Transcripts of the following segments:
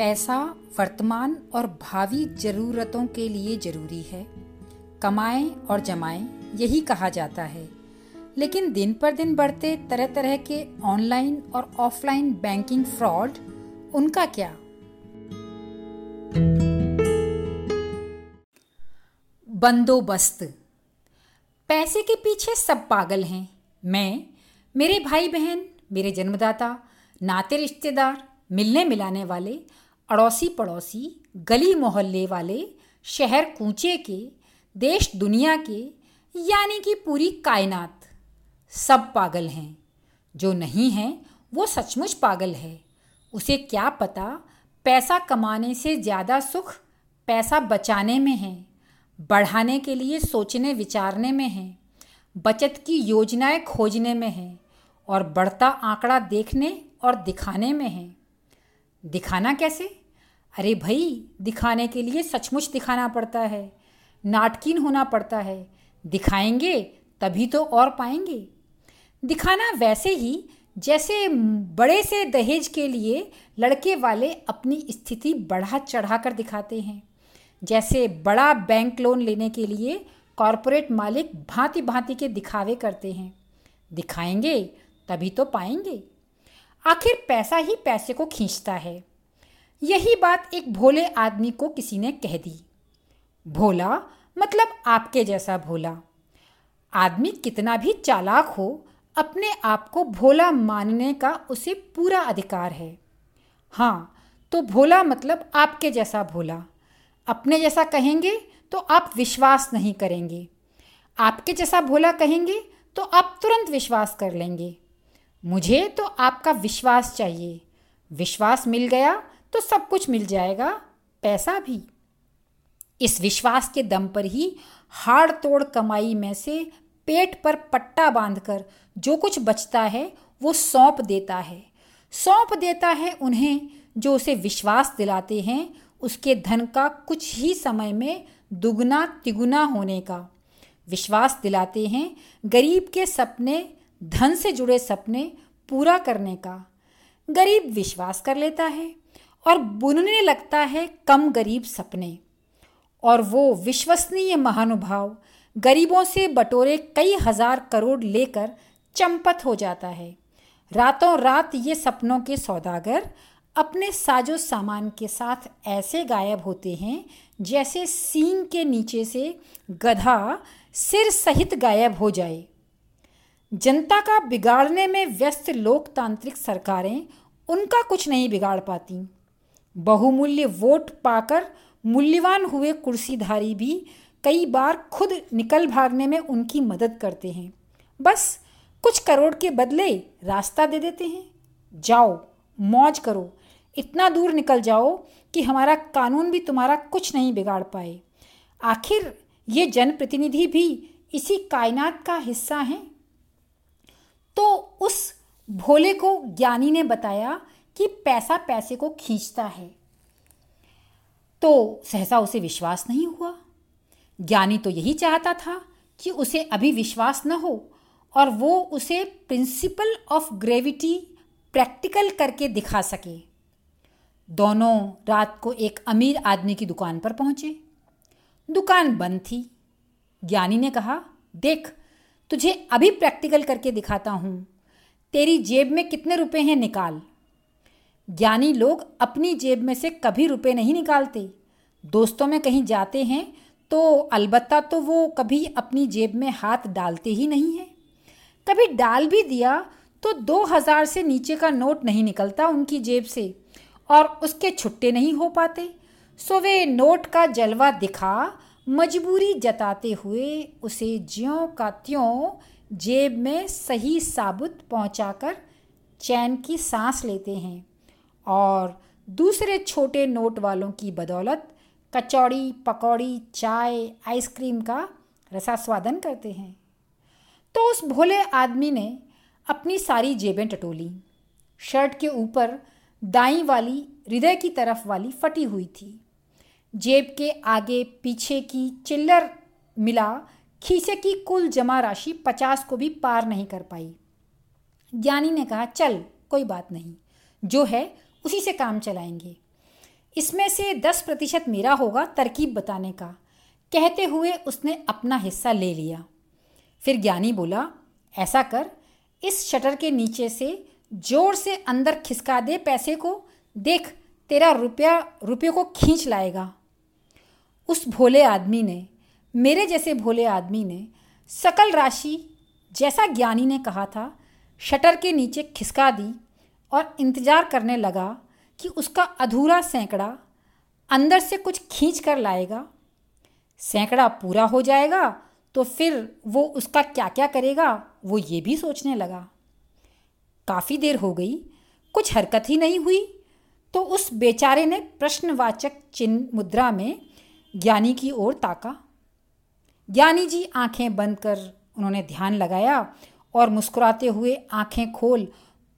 पैसा, वर्तमान और भावी जरूरतों के लिए ज़रूरी है। कमाएँ और जमाएँ, यही कहा जाता है। लेकिन दिन पर दिन बढ़ते तरह तरह के ऑनलाइन और ऑफलाइन बैंकिंग फ्रॉड, उनका क्या? बंदोबस्त। पैसे के पीछे सब पागल हैं। मैं, मेरे भाई बहन मेरे जन्मदाता नाते रिश्तेदार मिलने मिलाने वाले अड़ोसी पड़ोसी गली मोहल्ले वाले, शहर कूचे के, देश दुनिया के, यानी कि पूरी कायनात, सब पागल हैं। जो नहीं है, वो सचमुच पागल है। उसे क्या पता पैसा कमाने से ज़्यादा सुख पैसा बचाने में है, बढ़ाने के लिए सोचने विचारने में है, बचत की योजनाएँ खोजने में है, और बढ़ता आंकड़ा देखने और दिखाने में है। दिखाना कैसे? अरे भाई, दिखाने के लिए सचमुच दिखाना पड़ता है, नाटकीन होना पड़ता है। दिखाएँगे, तभी तो और पाएँगे। दिखाना वैसे ही, जैसे बड़े से दहेज के लिए लड़के वाले अपनी स्थिति बढ़ा चढ़ा कर दिखाते हैं। जैसे बड़ा बैंक लोन लेने के लिए कॉरपोरेट मालिक भांति भांति के दिखावे करते हैं। दिखाएँगे, तभी तो पाएँगे। आखिर पैसा ही पैसे को खींचता है। यही बात एक भोले आदमी को किसी ने कह दी। भोला मतलब आपके जैसा भोला। आदमी कितना भी चालाक हो, अपने आप को भोला मानने का उसे पूरा अधिकार है। हाँ तो भोला मतलब आपके जैसा भोला। अपने जैसा कहेंगे तो आप विश्वास नहीं करेंगे। आपके जैसा भोला कहेंगे तो आप तुरंत विश्वास कर लेंगे। मुझे तो आपका विश्वास चाहिए। विश्वास मिल गया तो सब कुछ मिल जाएगा, पैसा भी। इस विश्वास के दम पर ही हाड़ तोड़ कमाई में से पेट पर पट्टा बांधकर जो कुछ बचता है, वो सौंप देता है। सौंप देता है उन्हें जो उसे विश्वास दिलाते हैं, उसके धन का कुछ ही समय में दुगना तिगुना होने का। विश्वास दिलाते हैं गरीब के सपने, धन से जुड़े सपने पूरा करने का। गरीब विश्वास कर लेता है। और बुनने लगता है कम गरीब सपने। और वो विश्वसनीय महानुभाव, गरीबों से बटोरे कई हज़ार करोड़ लेकर चंपत हो जाता है। रातों रात ये सपनों के सौदागर अपने साजो सामान के साथ ऐसे गायब होते हैं जैसे सींग के नीचे से गधा सिर सहित गायब हो जाए। जनता का बिगाड़ने में व्यस्त लोकतांत्रिक सरकारें उनका कुछ नहीं बिगाड़ पाती। बहुमूल्य वोट पाकर मूल्यवान हुए कुर्सीधारी भी कई बार खुद निकल भागने में उनकी मदद करते हैं। बस कुछ करोड़ के बदले रास्ता दे देते हैं। जाओ, मौज करो। इतना दूर निकल जाओ कि हमारा कानून भी तुम्हारा कुछ नहीं बिगाड़ पाए। आखिर ये जनप्रतिनिधि भी इसी कायनात का हिस्सा हैं? तो उस भोले को ज्ञानी ने बताया कि पैसा पैसे को खींचता है। तो सहसा उसे विश्वास नहीं हुआ। ज्ञानी तो यही चाहता था कि उसे अभी विश्वास न हो और वो उसे प्रिंसिपल ऑफ़ ग्रेविटी प्रैक्टिकल करके दिखा सके। दोनों रात को एक अमीर आदमी की दुकान पर पहुँचे। दुकान बंद थी। ज्ञानी ने कहा, देख, तुझे अभी प्रैक्टिकल करके दिखाता हूँ। तेरी जेब में कितने रुपए हैं निकाल। ज्ञानी लोग अपनी जेब में से कभी रुपए नहीं निकालते। दोस्तों में कहीं जाते हैं तो अलबत्ता तो वो कभी अपनी जेब में हाथ डालते ही नहीं हैं। कभी डाल भी दिया तो दो हज़ार से नीचे का नोट नहीं निकलता उनकी जेब से, और उसके छुट्टे नहीं हो पाते। सो वे नोट का जलवा दिखा, मजबूरी जताते हुए उसे ज्यों का त्यों जेब में सही साबुत पहुंचाकर चैन की सांस लेते हैं। और दूसरे छोटे नोट वालों की बदौलत कचौड़ी, पकौड़ी, चाय, आइसक्रीम का रसास्वादन करते हैं। तो उस भोले आदमी ने अपनी सारी जेबें टटोली। शर्ट के ऊपर दाई वाली, हृदय की तरफ़ वाली फटी हुई थी। जेब के आगे पीछे की चिल्लर मिला, खीसे की कुल जमा राशि पचास को भी पार नहीं कर पाई। ज्ञानी ने कहा, चल, कोई बात नहीं। जो है उसी से काम चलाएँगे। इसमें से दस प्रतिशत मेरा होगा तरकीब बताने का। कहते हुए उसने अपना हिस्सा ले लिया। फिर ज्ञानी बोला, ऐसा कर, इस शटर के नीचे से ज़ोर से अंदर खिसका दे पैसे को। देख, तेरा रुपया, रुपये को खींच लाएगा। उस भोले आदमी ने, मेरे जैसे भोले आदमी ने, सकल राशि जैसा ज्ञानी ने कहा था, शटर के नीचे खिसका दी। और इंतज़ार करने लगा कि उसका अधूरा सैकड़ा अंदर से कुछ खींच कर लाएगा। सैकड़ा पूरा हो जाएगा तो फिर वो उसका क्या क्या करेगा, वो ये भी सोचने लगा। काफ़ी देर हो गई, कुछ हरकत ही नहीं हुई तो उस बेचारे ने प्रश्नवाचक चिन्ह मुद्रा में ज्ञानी की ओर ताका। ज्ञानी जी आँखें बंद कर उन्होंने ध्यान लगाया और मुस्कुराते हुए आँखें खोल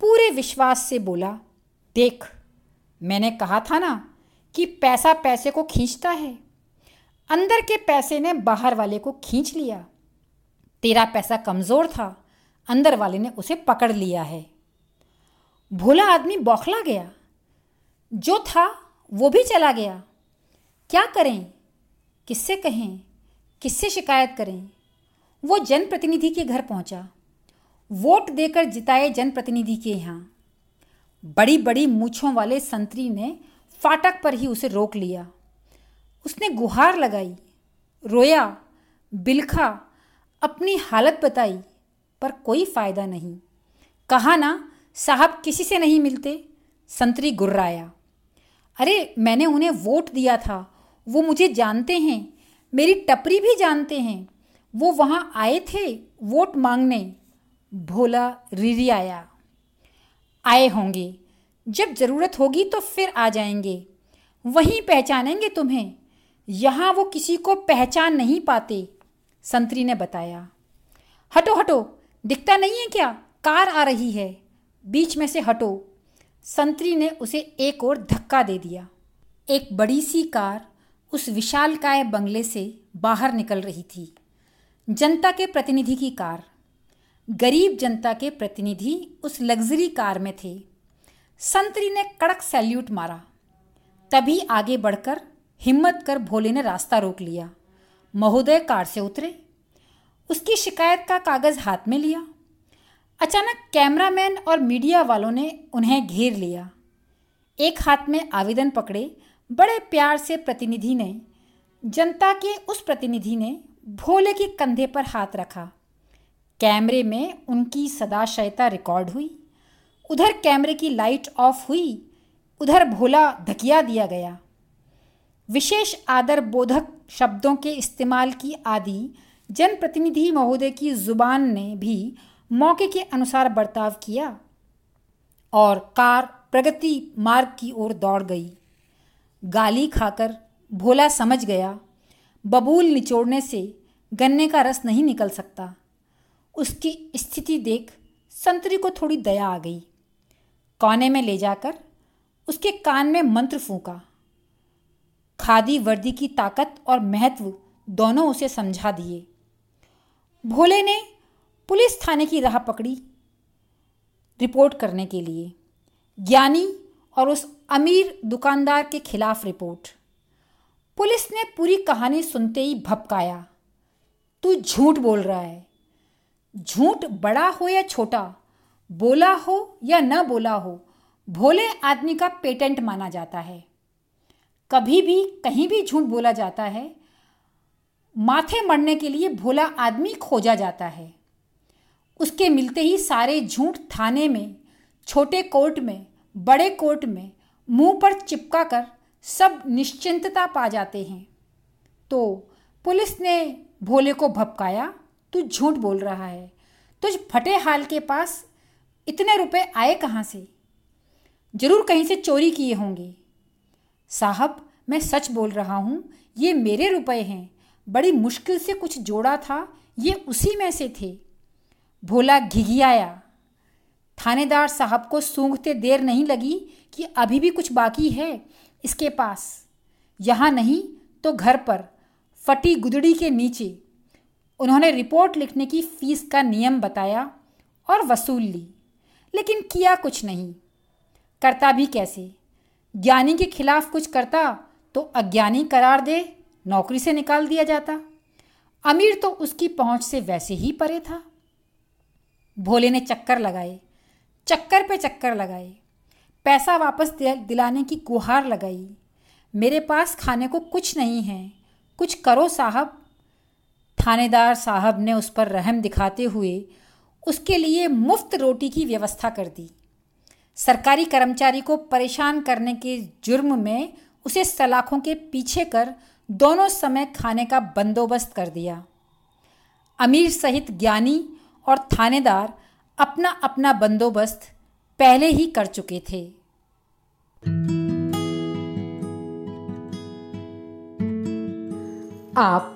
पूरे विश्वास से बोला, देख, मैंने कहा था ना कि पैसा पैसे को खींचता है। अंदर के पैसे ने बाहर वाले को खींच लिया। तेरा पैसा कमज़ोर था, अंदर वाले ने उसे पकड़ लिया है। भोला आदमी बौखला गया। जो था, वो भी चला गया। क्या करें? किससे कहें? किससे शिकायत करें? वो जनप्रतिनिधि के घर पहुँचा। वोट देकर जिताए जनप्रतिनिधि के यहाँ। बड़ी बड़ी मूछों वाले संतरी ने फाटक पर ही उसे रोक लिया। उसने गुहार लगाई, रोया, बिलखा, अपनी हालत बताई, पर कोई फ़ायदा नहीं। कहा ना, साहब किसी से नहीं मिलते, संतरी गुर्राया। अरे, मैंने उन्हें वोट दिया था, वो मुझे जानते हैं, मेरी टपरी भी जानते हैं, वो वहाँ आए थे वोट मांगने। भोला रिरी आया आए होंगे। जब ज़रूरत होगी तो फिर आ जाएँगे। वहीं पहचानेंगे तुम्हें। यहाँ वो किसी को पहचान नहीं पाते, संतरी ने बताया। हटो हटो। दिखता नहीं है क्या? कार आ रही है। बीच में से हटो। संतरी ने उसे एक और धक्का दे दिया। एक बड़ी सी कार उस विशालकाय बंगले से बाहर निकल रही थी। जनता के प्रतिनिधि की कार। गरीब जनता के प्रतिनिधि उस लग्जरी कार में थे। संतरी ने कड़क सैल्यूट मारा। तभी आगे बढ़कर हिम्मत कर भोले ने रास्ता रोक लिया। महोदय कार से उतरे। उसकी शिकायत का कागज़ हाथ में लिया। अचानक कैमरामैन और मीडिया वालों ने उन्हें घेर लिया। एक हाथ में आवेदन पकड़े बड़े प्यार से प्रतिनिधि ने, जनता के उस प्रतिनिधि ने भोले के कंधे पर हाथ रखा। कैमरे में उनकी सदाशयता रिकॉर्ड हुई। उधर कैमरे की लाइट ऑफ़ हुई, उधर भोला धकिया दिया गया। विशेष आदर बोधक शब्दों के इस्तेमाल की आदि जनप्रतिनिधि महोदय की ज़ुबान ने भी मौके के अनुसार बर्ताव किया और कार प्रगति मार्ग की ओर दौड़ गई। गाली खाकर भोला समझ गया, बबूल निचोड़ने से गन्ने का रस नहीं निकल सकता। उसकी स्थिति देख संतरी को थोड़ी दया आ गई। कोने में ले जाकर उसके कान में मंत्र फूका। खादी वर्दी की ताकत और महत्व दोनों उसे समझा दिए। भोले ने पुलिस थाने की राह पकड़ी रिपोर्ट करने के लिए। ज्ञानी और उस अमीर दुकानदार के खिलाफ रिपोर्ट। पुलिस ने पूरी कहानी सुनते ही भपकाया। तू झूठ बोल रहा है। झूठ बड़ा हो या छोटा, बोला हो या न बोला हो, भोले आदमी का पेटेंट माना जाता है। कभी भी, कहीं भी झूठ बोला जाता है, माथे मरने के लिए भोला आदमी खोजा जाता है। उसके मिलते ही सारे झूठ थाने में, छोटे कोर्ट में, बड़े कोर्ट में मुँह पर चिपका कर सब निश्चिंतता पा जाते हैं। तो पुलिस ने भोले को भपकाया तू झूठ बोल रहा है। तुझ फटे हाल के पास इतने रुपए आए कहाँ से? ज़रूर कहीं से चोरी किए होंगे। साहब, मैं सच बोल रहा हूँ, ये मेरे रुपए हैं। बड़ी मुश्किल से कुछ जोड़ा था, ये उसी में से थे। भोला घिघियाया। थानेदार साहब को सूंघते देर नहीं लगी कि अभी भी कुछ बाकी है इसके पास। यहाँ नहीं तो घर पर, फटी गुदड़ी के नीचे। उन्होंने रिपोर्ट लिखने की फ़ीस का नियम बताया और वसूल ली, लेकिन किया कुछ नहीं। करता भी कैसे? ज्ञानी के खिलाफ कुछ करता तो अज्ञानी करार दे, नौकरी से निकाल दिया जाता। अमीर तो उसकी पहुँच से वैसे ही परे था। भोले ने चक्कर लगाए, चक्कर पे चक्कर लगाए। पैसा वापस दिलाने की गुहार लगाई। मेरे पास खाने को कुछ नहीं है, कुछ करो साहब। थानेदार साहब ने उस पर रहम दिखाते हुए उसके लिए मुफ़्त रोटी की व्यवस्था कर दी। सरकारी कर्मचारी को परेशान करने के जुर्म में उसे सलाखों के पीछे कर दोनों समय खाने का बंदोबस्त कर दिया। अमीर सहित ज्ञानी और थानेदार अपना अपना बंदोबस्त पहले ही कर चुके थे। आप